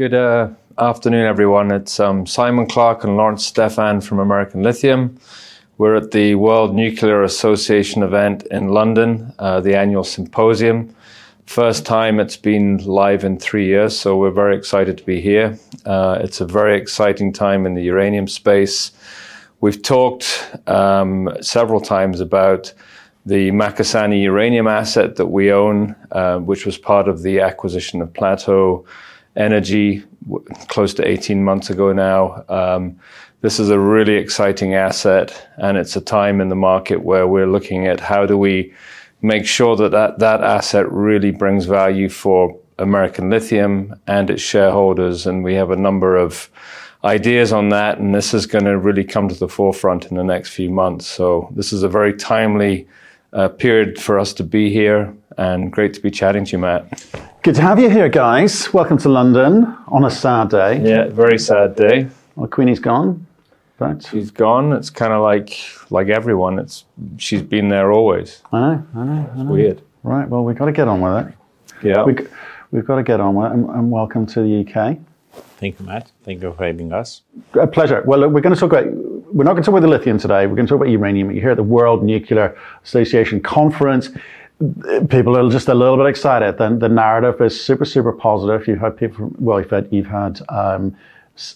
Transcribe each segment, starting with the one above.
Good uh, afternoon, everyone. It's um, Simon Clark and Lawrence Stefan from American Lithium. We're at the World Nuclear Association event in London, uh, the annual symposium. First time it's been live in three years, so we're very excited to be here. Uh, it's a very exciting time in the uranium space. We've talked um, several times about the Macusani uranium asset that we own, uh, which was part of the acquisition of Plateau Energy close to 18 months ago now. Um, this is a really exciting asset, and it's a time in the market where we're looking at how do we make sure that that, that asset really brings value for American Lithium and its shareholders. And we have a number of ideas on that, and this is going to really come to the forefront in the next few months. So this is a very timely uh, period for us to be here, and great to be chatting to you, Matt. Good to have you here, guys. Welcome to London on a sad day. Yeah, very sad day. Well, Queenie's gone. But she's gone. It's kind of like like everyone. It's she's been there always. I know. I know. I know. It's weird. Right. Well, we've got to get on with it. Yeah. We, we've got to get on with it. And, and welcome to the UK. Thank you, Matt. Thank you for having us. A pleasure. Well, look, we're going to talk about. We're not going to talk about the lithium today. We're going to talk about uranium. You're here at the World Nuclear Association conference people are just a little bit excited. The, the narrative is super, super positive. You've had people, from, well, you've had, you've had um,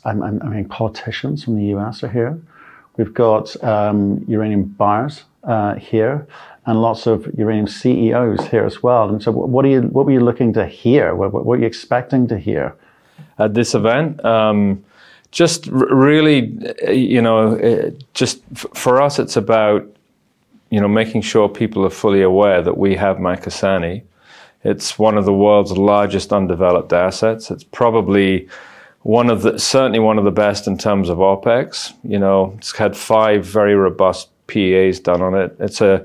I, I mean, politicians from the US are here. We've got um, uranium buyers uh, here, and lots of uranium CEOs here as well. And so, what are you? What were you looking to hear? What, what were you expecting to hear at this event? Um, just really, you know, it, just for us, it's about you know, making sure people are fully aware that we have Macusani. It's one of the world's largest undeveloped assets. It's probably one of the, certainly one of the best in terms of OPEX. You know, it's had five very robust PEAs done on it. It's a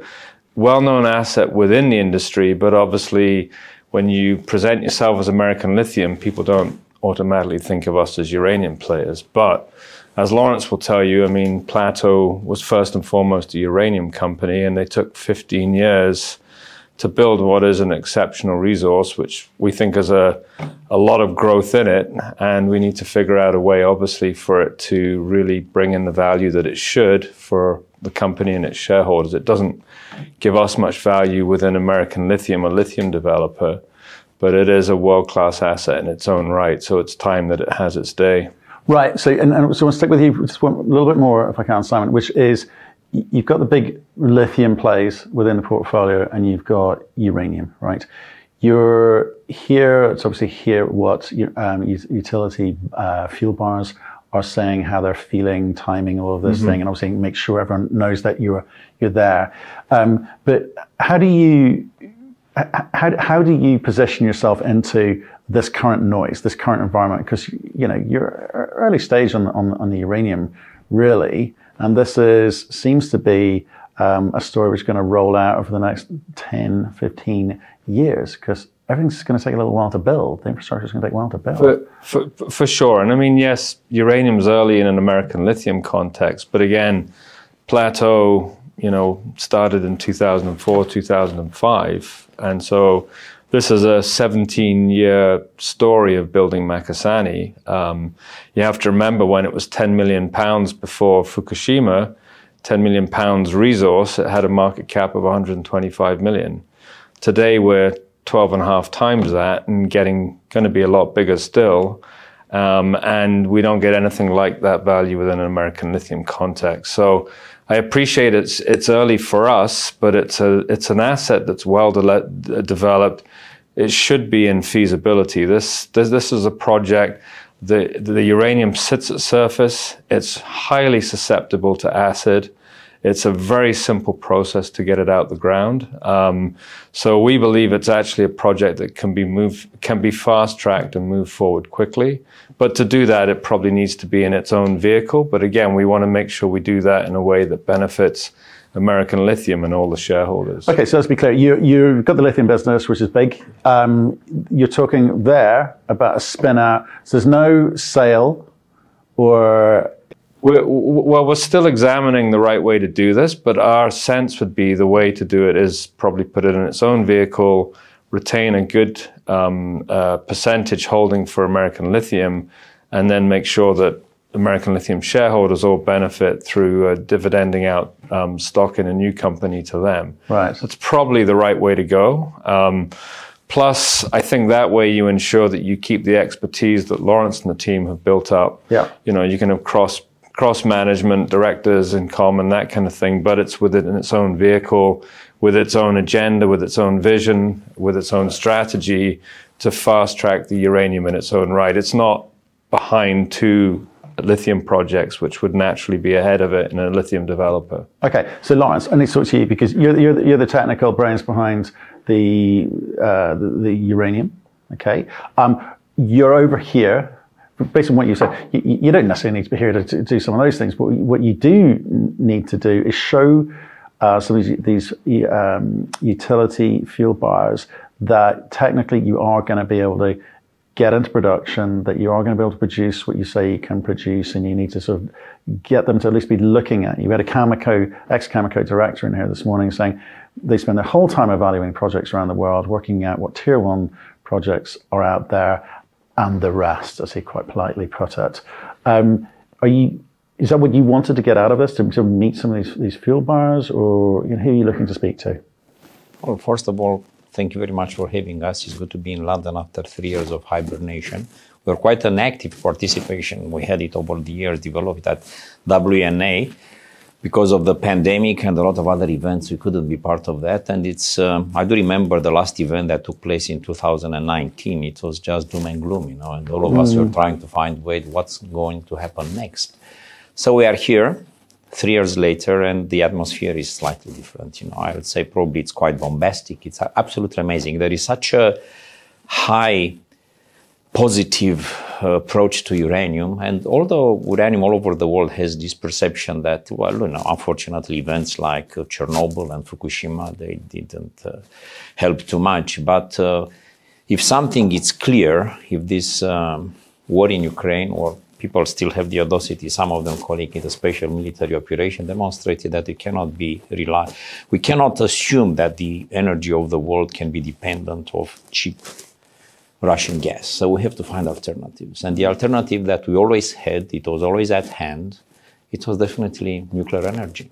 well-known asset within the industry, but obviously when you present yourself as American Lithium, people don't automatically think of us as uranium players. But as Lawrence will tell you, I mean, Plateau was first and foremost a uranium company, and they took 15 years to build what is an exceptional resource, which we think has a, a lot of growth in it. And we need to figure out a way, obviously, for it to really bring in the value that it should for the company and its shareholders. It doesn't give us much value within American Lithium, a lithium developer, but it is a world class asset in its own right. So it's time that it has its day. Right. So, and, and so I'll stick with you just one, a little bit more, if I can, Simon, which is you've got the big lithium plays within the portfolio and you've got uranium, right? You're here, it's obviously here what your um, utility uh, fuel buyers are saying, how they're feeling, timing, all of this mm-hmm. thing, and obviously make sure everyone knows that you're you're there. Um, but how do you how, how do you position yourself into this current noise, this current environment, because you know you're early stage on, on, on the uranium, really, and this is seems to be um, a story which is going to roll out over the next 10, 15 years, because everything's going to take a little while to build. The infrastructure is going to take a while to build. For, for, for sure, and I mean, yes, uranium's early in an American lithium context, but again, Plateau, you know, started in 2004, 2005, and so this is a 17 year story of building Macusani. Um, you have to remember when it was 10 million pounds before Fukushima, 10 million pounds resource, it had a market cap of 125 million. Today we're 12 and a half times that and getting going to be a lot bigger still. Um, and we don't get anything like that value within an American lithium context. So I appreciate it's it's early for us, but it's a it's an asset that's well de- developed. It should be in feasibility. This this, this is a project. The the uranium sits at surface. It's highly susceptible to acid. It's a very simple process to get it out the ground. Um, so we believe it's actually a project that can be moved, can be fast tracked and move forward quickly. But to do that, it probably needs to be in its own vehicle. But again, we want to make sure we do that in a way that benefits American Lithium and all the shareholders. Okay, so let's be clear. You, you've got the lithium business, which is big. Um, you're talking there about a spin out. So there's no sale or we're, well, we're still examining the right way to do this, but our sense would be the way to do it is probably put it in its own vehicle, retain a good um, uh, percentage holding for American Lithium, and then make sure that American Lithium shareholders all benefit through uh, dividending out um, stock in a new company to them. Right. That's probably the right way to go. Um, plus, I think that way you ensure that you keep the expertise that Lawrence and the team have built up. Yeah. You know, you can have cross cross management, directors in common, that kind of thing, but it's within its own vehicle, with its own agenda, with its own vision, with its own strategy to fast track the uranium in its own right. It's not behind two lithium projects, which would naturally be ahead of it in a lithium developer. Okay, so Lawrence, and it's to you because you're, you're, the, you're the technical brains behind the, uh, the, the, uranium. Okay, um, you're over here. Based on what you said, you, you don't necessarily need to be here to, to, do some of those things, but what you do need to do is show uh, some of these, um, utility fuel buyers that technically you are going to be able to get into production, that you are going to be able to produce what you say you can produce, and you need to sort of get them to at least be looking at. You had a Cameco, ex-Cameco director in here this morning saying they spend their whole time evaluating projects around the world, working out what tier one projects are out there, and the rest, as he quite politely put it. Um, are you? Is that what you wanted to get out of this to, to meet some of these, these fuel buyers, or you know, who are you looking to speak to? Well, first of all, Thank you very much for having us. It's good to be in London after three years of hibernation. We're quite an active participation. We had it over the years, developed at WNA. Because of the pandemic and a lot of other events, we couldn't be part of that. And it's, um, I do remember the last event that took place in 2019. It was just doom and gloom, you know, and all of mm. us were trying to find, wait, what's going to happen next? So we are here three years later and the atmosphere is slightly different. You know, I would say probably it's quite bombastic. It's absolutely amazing. There is such a high positive approach to uranium. And although uranium all over the world has this perception that, well, you know, unfortunately events like Chernobyl and Fukushima, they didn't uh, help too much. But uh, if something is clear, if this um, war in Ukraine or people still have the audacity, some of them calling it a special military operation, demonstrated that it cannot be relied. We cannot assume that the energy of the world can be dependent of cheap Russian gas. So we have to find alternatives. And the alternative that we always had, it was always at hand, it was definitely nuclear energy.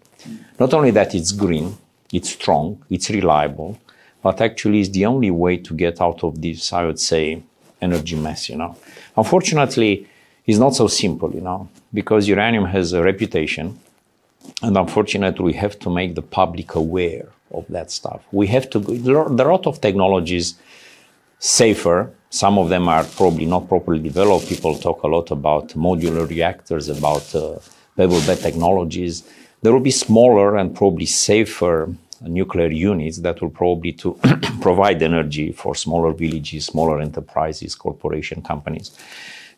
Not only that it's green, it's strong, it's reliable, but actually it's the only way to get out of this, I would say, energy mess, you know. Unfortunately, it's not so simple, you know, because uranium has a reputation. And unfortunately, we have to make the public aware of that stuff. We have to, there are, a lot of technologies safer. Some of them are probably not properly developed. People talk a lot about modular reactors, about uh, pebble bed technologies. There will be smaller and probably safer nuclear units that will probably to provide energy for smaller villages, smaller enterprises, corporation companies.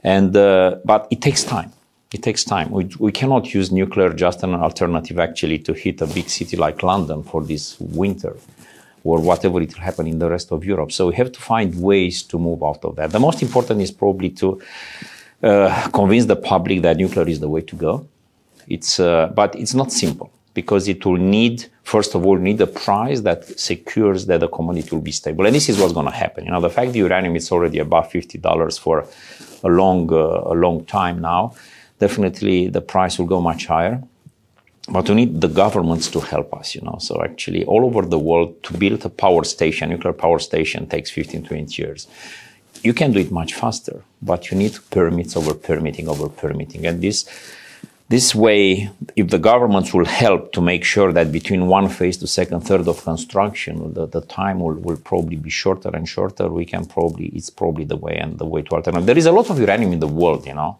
And, uh, but it takes time. It takes time. We, we cannot use nuclear just an alternative actually to hit a big city like London for this winter or whatever it will happen in the rest of Europe. So we have to find ways to move out of that. The most important is probably to uh, convince the public that nuclear is the way to go. It's, uh, but it's not simple because it will need, first of all, need a price that secures that the commodity will be stable. And this is what's going to happen. You know, the fact the uranium is already above $50 for a long, uh, a long time now, definitely the price will go much higher. But we need the governments to help us, you know. So actually, all over the world, to build a power station, nuclear power station, takes 15, 20 years. You can do it much faster, but you need permits over permitting over permitting. And this, this way, if the governments will help to make sure that between one phase to second, third of construction, the, the time will, will probably be shorter and shorter, we can probably, it's probably the way and the way to alternate. There is a lot of uranium in the world, you know.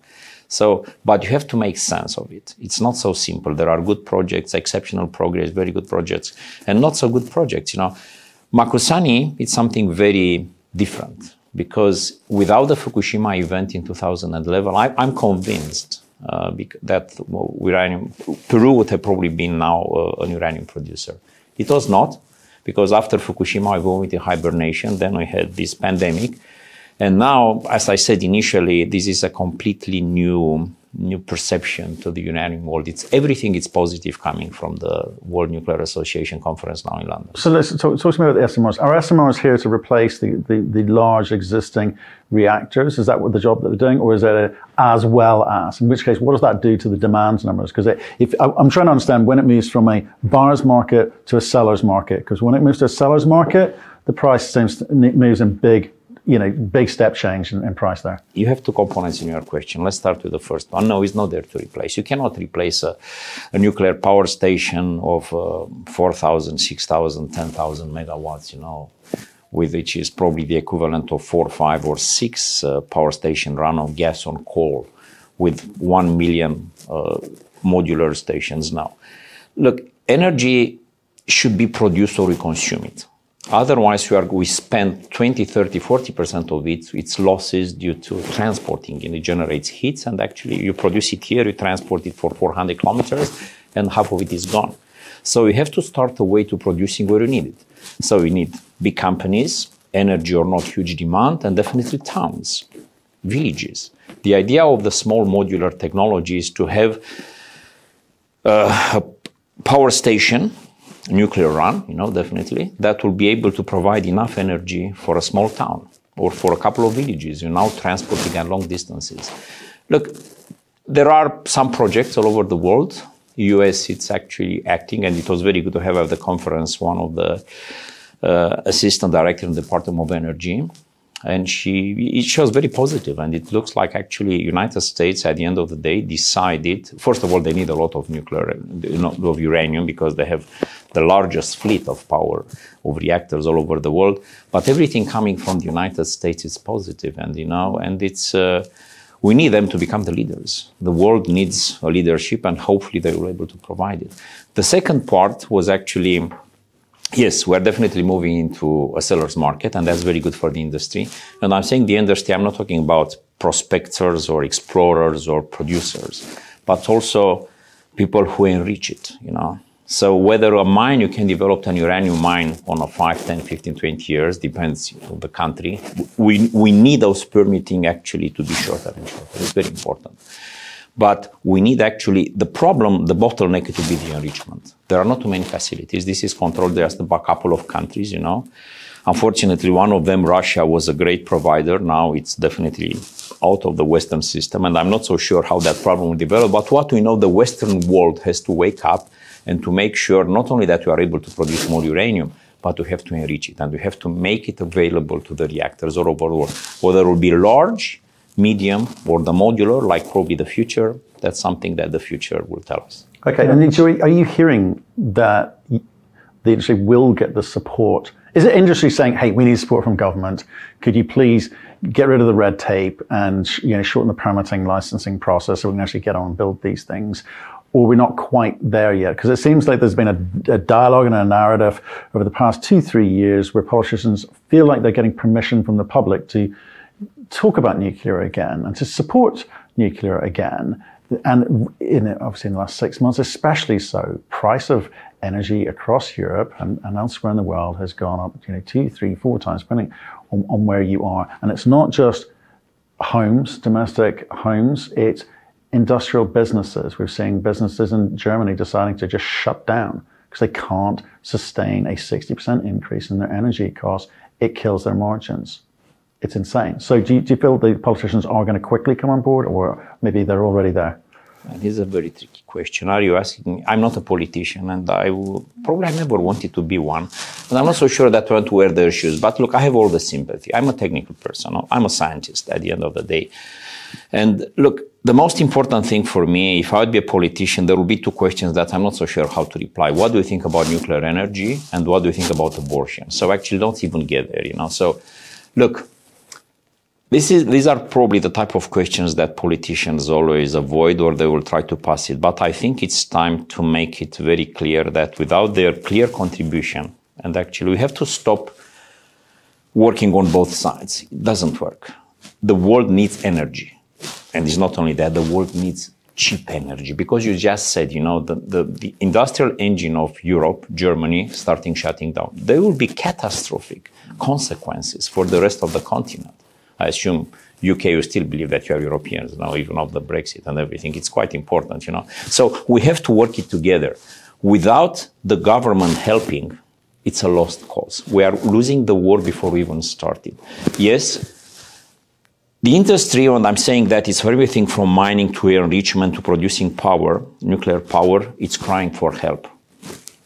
So, but you have to make sense of it. It's not so simple. There are good projects, exceptional progress, very good projects, and not so good projects, you know. Macusani, it's something very different because without the Fukushima event in 2011, I, I'm convinced uh, that uranium, Peru would have probably been now uh, an uranium producer. It was not, because after Fukushima, we went into hibernation. Then we had this pandemic. And now, as I said initially, this is a completely new new perception to the uranium world. It's everything is positive coming from the World Nuclear Association conference now in London. So let's talk, talk to me about the SMRs. Are SMRs here to replace the, the, the, large existing reactors? Is that what the job that they're doing, or is it a, as well as? In which case, what does that do to the demand numbers? Because if I'm trying to understand when it moves from a buyer's market to a seller's market, because when it moves to a seller's market, the price seems to, moves in big you know, big step change in, in, price there. You have two components in your question. Let's start with the first one. No, it's not there to replace. You cannot replace a, a nuclear power station of uh, 4,000, 6,000, 10,000 megawatts, you know, with which is probably the equivalent of four, five, or six uh, power station run on gas on coal with 1 million uh, modular stations now. Look, energy should be produced or we consume it. Otherwise, we, are, we spend 20, 30, 40% of it, its losses due to transporting and it generates heat. And actually, you produce it here, you transport it for 400 kilometers, and half of it is gone. So we have to start a way to producing where you need it. So we need big companies, energy or not huge demand, and definitely towns, villages. The idea of the small modular technology is to have uh, a power station nuclear run, you know, definitely, that will be able to provide enough energy for a small town or for a couple of villages, you know, transporting at long distances. Look, there are some projects all over the world. US, it's actually acting, and it was very good to have at the conference one of the uh, assistant director in the Department of Energy and she it was very positive and it looks like actually united states at the end of the day decided first of all they need a lot of nuclear of uranium because they have the largest fleet of power of reactors all over the world but everything coming from the united states is positive and you know and it's uh, we need them to become the leaders. The world needs a leadership, and hopefully they were able to provide it. The second part was actually Yes, we're definitely moving into a seller's market, and that's very good for the industry. And I'm saying the industry, I'm not talking about prospectors or explorers or producers, but also people who enrich it, you know. So whether a mine, you can develop an uranium mine on a 5, 10, 15, 20 years, depends on the country. We, we need those permitting actually to be shorter and shorter. It's very important. But we need actually the problem, the bottleneck to be the enrichment. There are not too many facilities. This is controlled just by a couple of countries, you know. Unfortunately, one of them, Russia, was a great provider. Now it's definitely out of the Western system, and I'm not so sure how that problem will develop. But what we know, the Western world has to wake up and to make sure not only that we are able to produce more uranium, but we have to enrich it and we have to make it available to the reactors all over the world. Whether it will be large medium, or the modular, like probably the future. That's something that the future will tell us. Okay, and so are you hearing that the industry will get the support? Is it industry saying, "Hey, we need support from government. Could you please get rid of the red tape and you know shorten the permitting licensing process so we can actually get on and build these things?" Or we're not quite there yet because it seems like there's been a, a dialogue and a narrative over the past two, three years where politicians feel like they're getting permission from the public to talk about nuclear again and to support nuclear again. And in, obviously in the last six months, especially so, price of energy across Europe and, and elsewhere in the world has gone up, you know, two, three, four times, depending on, on where you are. And it's not just homes, domestic homes, it's industrial businesses. We're seeing businesses in Germany deciding to just shut down because they can't sustain a 60% increase in their energy costs. It kills their margins it's insane. So do you, do you feel the politicians are going to quickly come on board, or maybe they're already there? That is a very tricky question. Are you asking? I'm not a politician, and I will, probably I never wanted to be one, and I'm not so sure that I want to wear their shoes. But look, I have all the sympathy. I'm a technical person. I'm a scientist at the end of the day, and look, the most important thing for me, if I would be a politician, there will be two questions that I'm not so sure how to reply. What do you think about nuclear energy, and what do you think about abortion? So actually, don't even get there. You know, so look this is, these are probably the type of questions that politicians always avoid or they will try to pass it. But I think it's time to make it very clear that without their clear contribution, and actually we have to stop working on both sides. It doesn't work. The world needs energy. And it's not only that, the world needs cheap energy because you just said, you know, the, the, the industrial engine of Europe, Germany, starting shutting down. There will be catastrophic consequences for the rest of the continent I assume UK, you still believe that you are Europeans now, even after the Brexit and everything. It's quite important, you know. So we have to work it together. Without the government helping, it's a lost cause. We are losing the war before we even started. Yes, the industry, and I'm saying that it's everything from mining to enrichment to producing power, nuclear power, it's crying for help.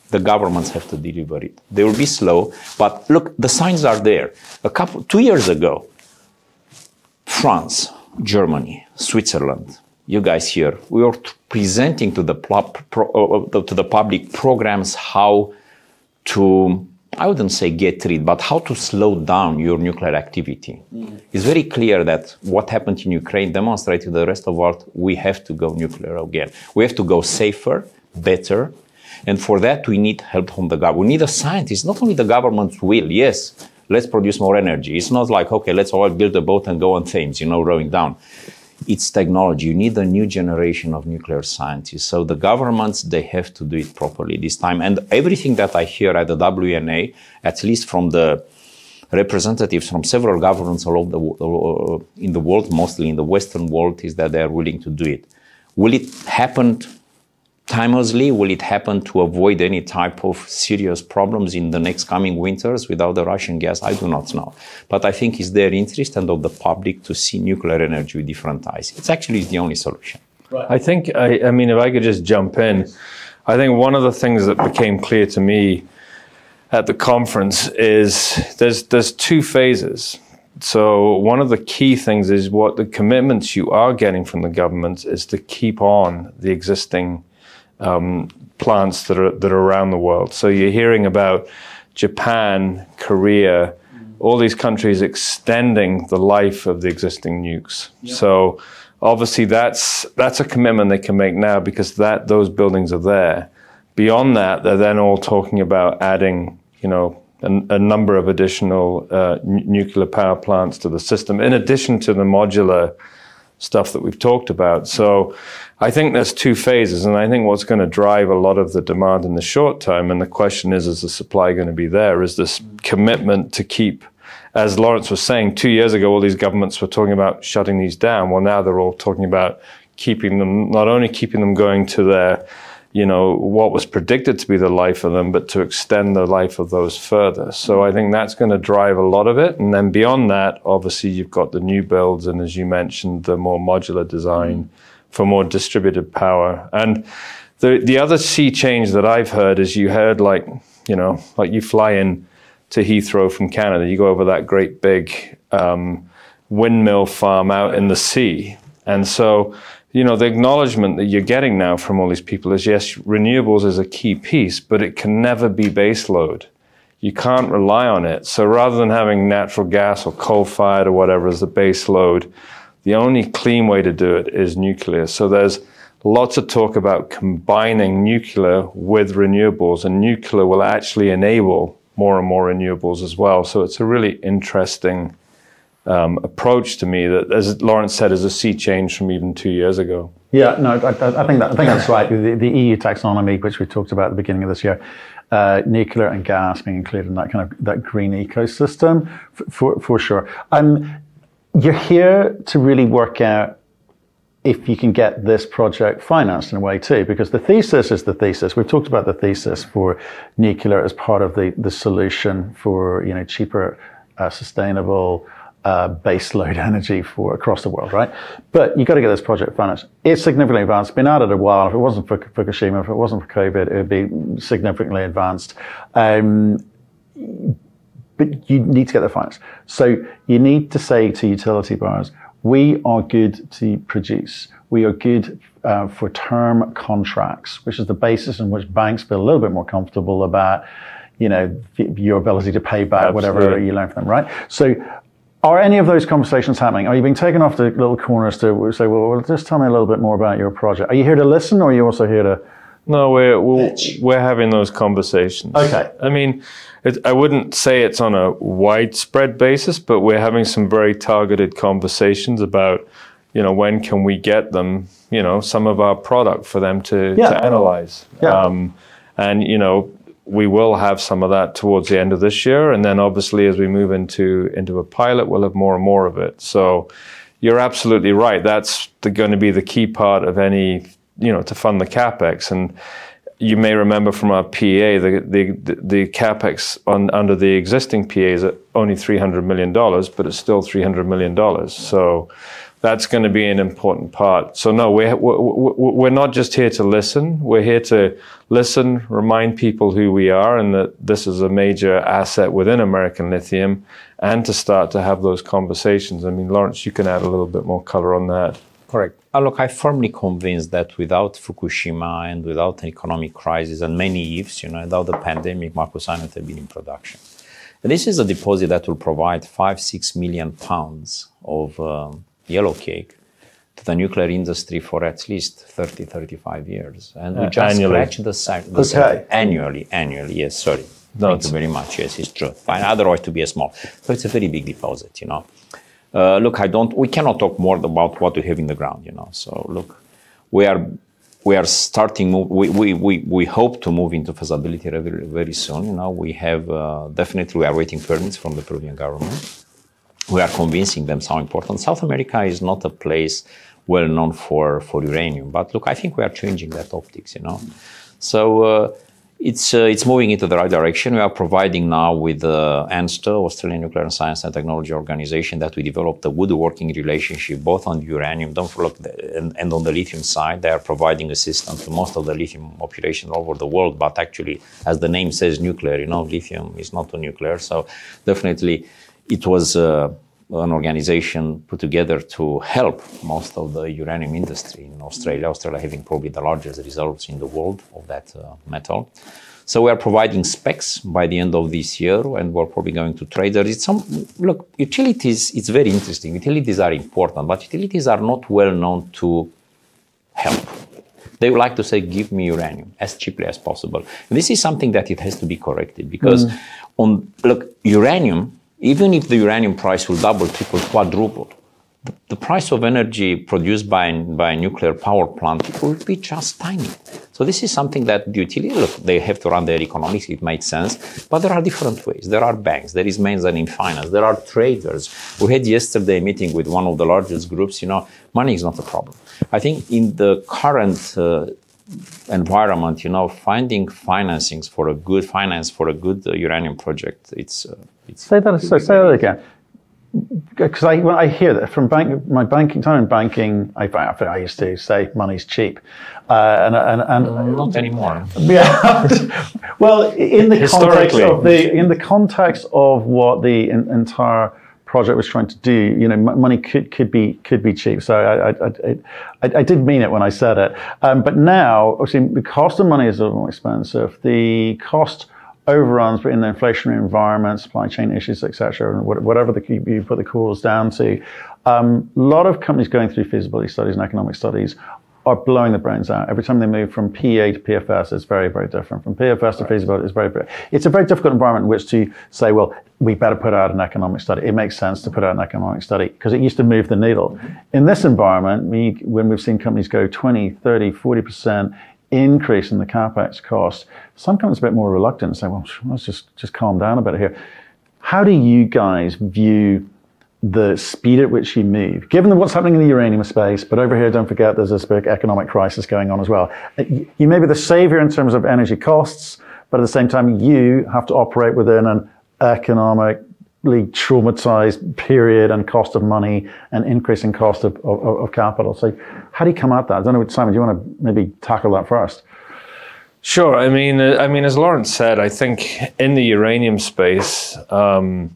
The governments have to deliver it. They will be slow, but look, the signs are there. A couple, two years ago, France, Germany, Switzerland, you guys here, we were presenting to the, pro, uh, to the public programs how to, I wouldn't say get rid, but how to slow down your nuclear activity. Mm. It's very clear that what happened in Ukraine demonstrated to the rest of the world we have to go nuclear again. We have to go safer, better, and for that we need help from the government. We need a scientist, not only the government's will, yes, let's produce more energy. It's not like, okay, let's all build a boat and go on Thames, you know, rowing down. It's technology. You need a new generation of nuclear scientists. So the governments, they have to do it properly this time. And everything that I hear at the WNA, at least from the representatives from several governments all over the, uh, in the world, mostly in the Western world, is that they are willing to do it. Will it happen timelessly? Will it happen to avoid any type of serious problems in the next coming winters without the Russian gas? I do not know. But I think it's their interest and of the public to see nuclear energy with different eyes. It's actually the only solution. Right. I think, I, I mean, if I could just jump in, I think one of the things that became clear to me at the conference is there's there's two phases. So one of the key things is what the commitments you are getting from the government is to keep on the existing um, plants that are that are around the world. So you're hearing about Japan, Korea, all these countries extending the life of the existing nukes. Yeah. So obviously that's that's a commitment they can make now because that those buildings are there. Beyond that, they're then all talking about adding, you know, a, a number of additional uh, n- nuclear power plants to the system, in addition to the modular stuff that we've talked about. So I think there's two phases, and I think what's going to drive a lot of the demand in the short term, and the question is, is the supply going to be there? Is this commitment to keep, as Lawrence was saying, two years ago, all these governments were talking about shutting these down. Well, now they're all talking about keeping them, not only keeping them going to their you know, what was predicted to be the life of them, but to extend the life of those further. So I think that's going to drive a lot of it. And then beyond that, obviously, you've got the new builds, and as you mentioned, the more modular design for more distributed power. And the the other sea change that I've heard is you heard like, you know, like you fly in to Heathrow from Canada, you go over that great big um, windmill farm out in the sea, and so you know, the acknowledgement that you're getting now from all these people is yes, renewables is a key piece, but it can never be baseload. You can't rely on it. So rather than having natural gas or coal fired or whatever as the base load, the only clean way to do it is nuclear. So there's lots of talk about combining nuclear with renewables, and nuclear will actually enable more and more renewables as well. So it's a really interesting um, approach to me that, as Lawrence said, is a sea change from even two years ago. Yeah, no, I, I think that I think that's right. The, the, EU taxonomy, which we talked about at the beginning of this year, uh, nuclear and gas being included in that kind of that green ecosystem, for for, sure. Um, you're here to really work out if you can get this project financed in a way too, because the thesis is the thesis. We've talked about the thesis for nuclear as part of the, the solution for, you know, cheaper, uh, sustainable, uh, base load energy for across the world, right? But you've got to get this project financed. It's significantly advanced. It's been at it a while. If it wasn't for Fukushima, if it wasn't for COVID, it would be significantly advanced. Um, but you need to get the finance. So you need to say to utility buyers, we are good to produce. We are good uh, for term contracts, which is the basis in which banks feel a little bit more comfortable about, you know, your ability to pay back Absolutely. whatever you loan from them, right? So are any of those conversations happening? Are you being taken off the little corners to say, well, well, just tell me a little bit more about your project? Are you here to listen or are you also here to? No, we're, we're, we're having those conversations. Okay. I mean, it, I wouldn't say it's on a widespread basis, but we're having some very targeted conversations about, you know, when can we get them, you know, some of our product for them to, yeah. to analyze. Yeah. Um, and, you know, we will have some of that towards the end of this year, and then obviously as we move into into a pilot, we'll have more and more of it. So you're absolutely right. That's going to be the key part of any you know to fund the capex and. You may remember from our PA, the the, the capex on under the existing PA is only three hundred million dollars, but it's still three hundred million dollars. So that's going to be an important part. So no, we're, we're not just here to listen. We're here to listen, remind people who we are and that this is a major asset within American Lithium and to start to have those conversations. I mean, Lawrence, you can add a little bit more color on that. Correct. Uh, look, I'm firmly convinced that without Fukushima and without an economic crisis and many ifs, you know, without the pandemic, Macusani have been in production. And this is a deposit that will provide five, six million pounds of um, yellow cake to the nuclear industry for at least 30, 35 years. And we uh, just annually. scratch the, sac- the okay. annually, annually, yes, sorry. No, Thank you very much. Yes, it's true. Fine. Otherwise, to be a small. So it's a very big deposit, you know. Uh, look, I don't, we cannot talk more about what we have in the ground, you know. So look, we are, we are starting, we, we, we, we hope to move into feasibility very, very soon. You know, we have, uh, definitely we are waiting permits from the Peruvian government we are convincing them how important. South America is not a place well known for, for uranium, but look, I think we are changing that optics, you know. So uh, it's uh, it's moving into the right direction. We are providing now with uh, ANSTO, Australian Nuclear Science and Technology Organization, that we developed a good working relationship both on uranium, don't forget, and, and on the lithium side. They are providing assistance to most of the lithium population all over the world, but actually, as the name says, nuclear. You know, lithium is not a nuclear, so definitely it was uh, an organization put together to help most of the uranium industry in Australia. Australia having probably the largest reserves in the world of that uh, metal. So we are providing specs by the end of this year, and we're probably going to trade there. It's some look utilities. It's very interesting. Utilities are important, but utilities are not well known to help. They would like to say, "Give me uranium as cheaply as possible." And this is something that it has to be corrected because, mm. on look, uranium even if the uranium price will double, triple, quadruple, the, price of energy produced by, by a nuclear power plant will be just tiny. So this is something that the utility, look, they have to run their economics, it makes sense, but there are different ways. There are banks, there is in finance, there are traders. We had yesterday a meeting with one of the largest groups, you know, money is not a problem. I think in the current uh, environment, you know, finding financings for a good finance for a good uh, uranium project, it's, uh, it's say that so say that again. Because I when I hear that from bank my banking time in banking, I, I used to say money's cheap, uh, and and, and not anymore. Yeah. well, in the context of the in the context of what the in, entire project was trying to do, you know, money could, could be could be cheap. So I I, I, I did mean it when I said it. Um, but now, obviously, the cost of money is a little more expensive. The cost overruns but in the inflationary environment, supply chain issues, etc., and whatever the, you put the cause down to. Um, a lot of companies going through feasibility studies and economic studies are blowing the brains out. Every time they move from PEA to PFS, it's very, very different. From PFS right. to feasibility, it's very, very, it's a very difficult environment in which to say, well, we better put out an economic study. It makes sense to put out an economic study because it used to move the needle. Mm-hmm. In this environment, we, when we've seen companies go 20, 30, 40% increase in the capex cost, some companies are a bit more reluctant and say, well, let's just, just calm down a bit here. How do you guys view the speed at which you move, given what's happening in the uranium space, but over here, don't forget there's this big economic crisis going on as well. Uh, you may be the savior in terms of energy costs, but at the same time, you have to operate within an economically traumatized period and cost of money and increasing cost of, of, of capital. So, how do you come at that? I don't know, Simon, do you want to maybe tackle that first? Sure. I mean, uh, I mean, as Lawrence said, I think in the uranium space, um,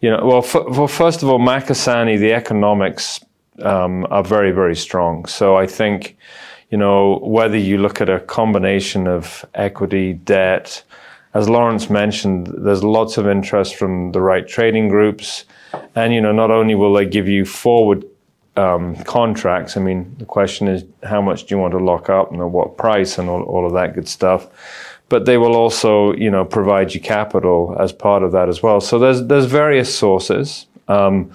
you know, well, f- well, first of all, Macusani, the economics um, are very, very strong. So I think, you know, whether you look at a combination of equity, debt, as Lawrence mentioned, there's lots of interest from the right trading groups. And, you know, not only will they give you forward um, contracts, I mean, the question is how much do you want to lock up and at what price and all, all of that good stuff but they will also, you know, provide you capital as part of that as well. So there's there's various sources. Um,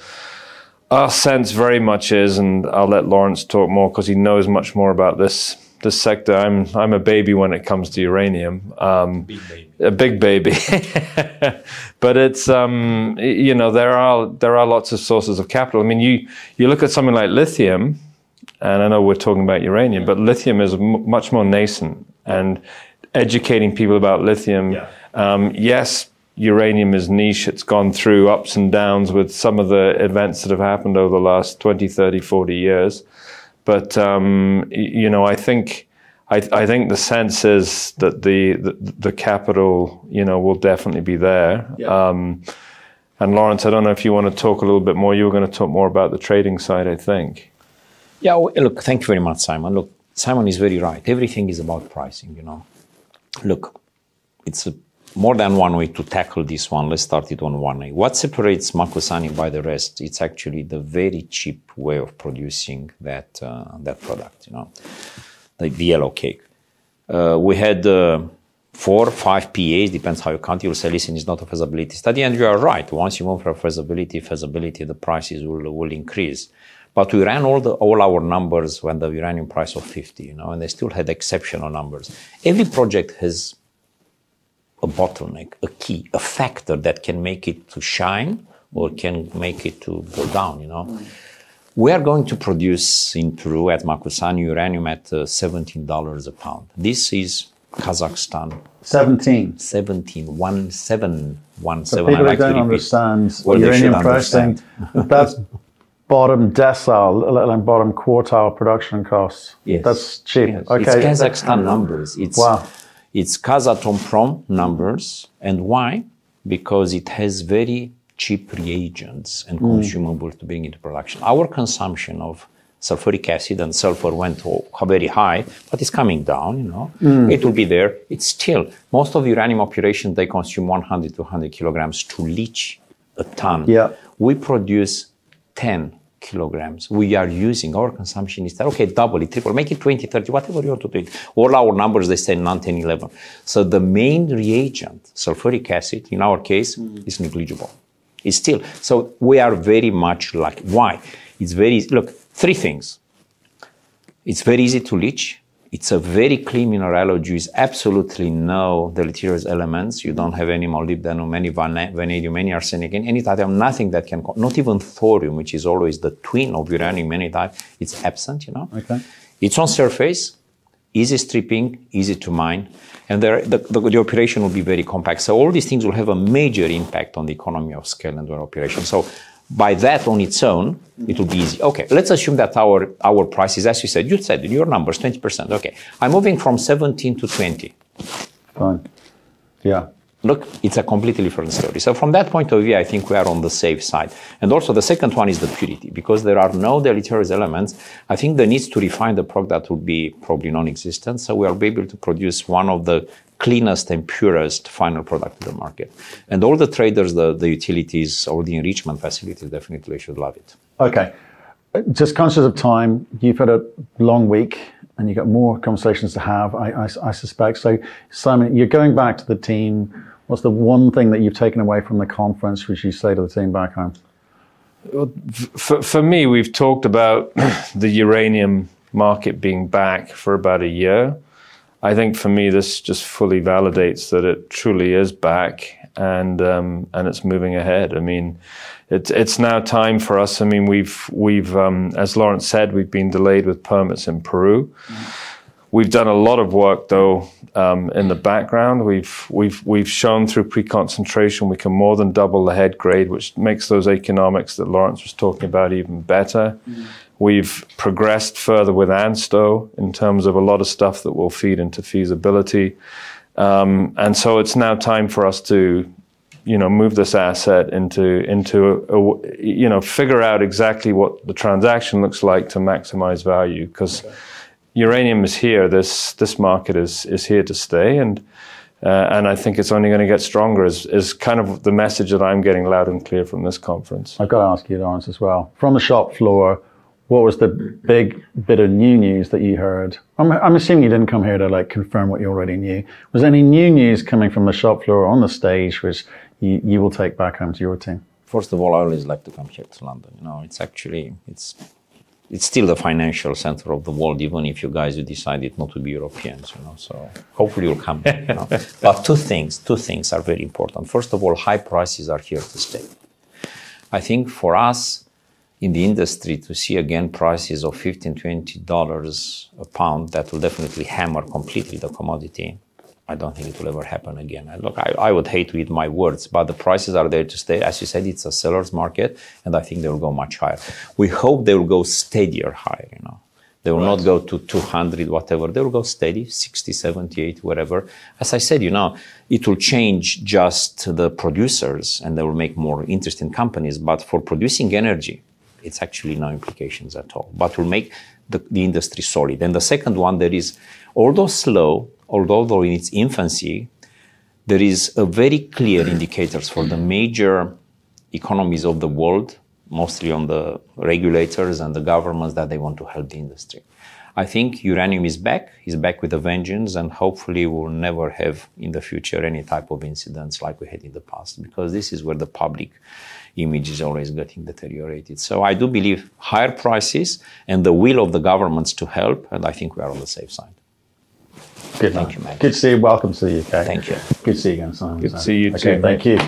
our sense very much is, and I'll let Lawrence talk more because he knows much more about this this sector. I'm I'm a baby when it comes to uranium. Um, Big a big baby, but it's um, you know there are there are lots of sources of capital. I mean, you you look at something like lithium, and I know we're talking about uranium, but lithium is m- much more nascent, and educating people about lithium. Yeah. Um, yes, uranium is niche. It's gone through ups and downs with some of the events that have happened over the last 20, 30, 40 years. But, um, you know, I think, I, I think the sense is that the, the, the capital, you know, will definitely be there. Um, and Lawrence, I don't know if you want to talk a little bit more. You were going to talk more about the trading side, I think. Yeah, well, look, thank you very much, Simon. Look, Simon is very right. Everything is about pricing, you know. Look, it's a, more than one way to tackle this one. Let's start it on one way. What separates Macusani by the rest? It's actually the very cheap way of producing that uh, that product, you know, the, the yellow cake. Uh, we had uh, four, five PAs, depends how you count. You'll say, listen, it's not a feasibility study. And you are right. Once you move from feasibility, feasibility, the prices will, will increase. But we ran all the all our numbers when the uranium price of 50, you know, and they still had exceptional numbers. Every project has a bottleneck, a key, a factor that can make it to shine or can make it to go down, you know. We are going to produce in Peru at Macusani uranium at uh, $17 a pound. This is Kazakhstan 17. 17, one, seven, one, seven. people I like don't understand Well, uranium pricing, that's bottom decile, let alone bottom quartile production costs. Yes. That's cheap. Yes. Okay. It's Kazakhstan numbers. It's, Wow. It's Kazatomprom numbers. And why? Because it has very cheap reagents and Mm. consumables to bring into production. Our consumption of sulfuric acid and sulfur went very high, but it's coming down, you know. Mm. It will be there. It's still, most of the uranium operations, they consume 100 to 100 kilograms to leach a ton. Yeah. We produce 10 kilograms. We are using, our consumption is, that, okay, double it, triple, make it 20, 30, whatever you want to do it. All our numbers, they say 9, 10, 11. So the main reagent, sulfuric acid, in our case, mm. is negligible. It's still, so we are very much like, why? It's very, look, three things. It's very easy to leach. It's a very clean mineralogy with absolutely no deleterious elements. You don't have any molybdenum, any vana- vanadium, any arsenic, any type of nothing that can, not even thorium, which is always the twin of uranium, any type. It's absent, you know. Okay. It's on surface, easy stripping, easy to mine, and there, the, the, the operation will be very compact. So all these things will have a major impact on the economy of scale and operation. So by that on its own, it will be easy. Okay, let's assume that our our price is, as you said, you said your numbers, 20%. Okay, I'm moving from 17 to 20. Fine. Yeah. Look, it's a completely different story. So from that point of view, I think we are on the safe side. And also the second one is the purity, because there are no deleterious elements. I think the needs to refine the product that would be probably non-existent. So we are able to produce one of the cleanest and purest final product to the market. And all the traders, the, the utilities or the enrichment facilities definitely should love it. Okay. Just conscious of time, you've had a long week and you've got more conversations to have, I, I, I suspect. So, Simon, you're going back to the team. What's the one thing that you've taken away from the conference which you say to the team back home? For, for me, we've talked about the uranium market being back for about a year. I think for me, this just fully validates that it truly is back and um, and it's moving ahead. I mean, it's it's now time for us. I mean, we've we've um, as Lawrence said, we've been delayed with permits in Peru. We've done a lot of work though um, in the background. We've we've we've shown through pre-concentration we can more than double the head grade, which makes those economics that Lawrence was talking about even better. We've progressed further with ANSTO in terms of a lot of stuff that will feed into feasibility, um, and so it's now time for us to, you know, move this asset into into a, a, you know figure out exactly what the transaction looks like to maximize value because uranium is here. This this market is is here to stay, and uh, and I think it's only going to get stronger. Is is kind of the message that I'm getting loud and clear from this conference. I've got to ask you, Lawrence, as well. From the shop floor, what was the big bit of new news that you heard? I'm, I'm assuming you didn't come here to like confirm what you already knew. Was any new news coming from the shop floor or on the stage, which you, you will take back home to your team? First of all, I always like to come here to London. You know, it's actually it's it's still the financial center of the world, even if you guys you decided not to be Europeans, you know. So hopefully you'll come back. You know? but two things, two things are very important. First of all, high prices are here to stay. I think for us in the industry to see again prices of 15 20 dollars a pound that will definitely hammer completely the commodity. I don't think it will ever happen again. I, look I, I would hate to eat my words but the prices are there to stay. As you said it's a seller's market and i think they will go much higher. We hope they will go steadier higher you know. They will right. not go to 200 whatever. They will go steady 60 70 80 whatever. As i said you know it will change just the producers and they will make more interesting companies but for producing energy it's actually no implications at all, but will make the, the industry solid. And the second one, there is, although slow, although in its infancy, there is a very clear indicators for the major economies of the world, mostly on the regulators and the governments that they want to help the industry. I think uranium is back, is back with a vengeance, and hopefully we'll never have in the future any type of incidents like we had in the past, because this is where the public image is always getting deteriorated. So I do believe higher prices and the will of the governments to help, and I think we are on the safe side. Good. Thank you, man. Good to see you. Welcome to the UK. Thank you. Good to see you again, Simon. Good to see you okay, too. Thank you.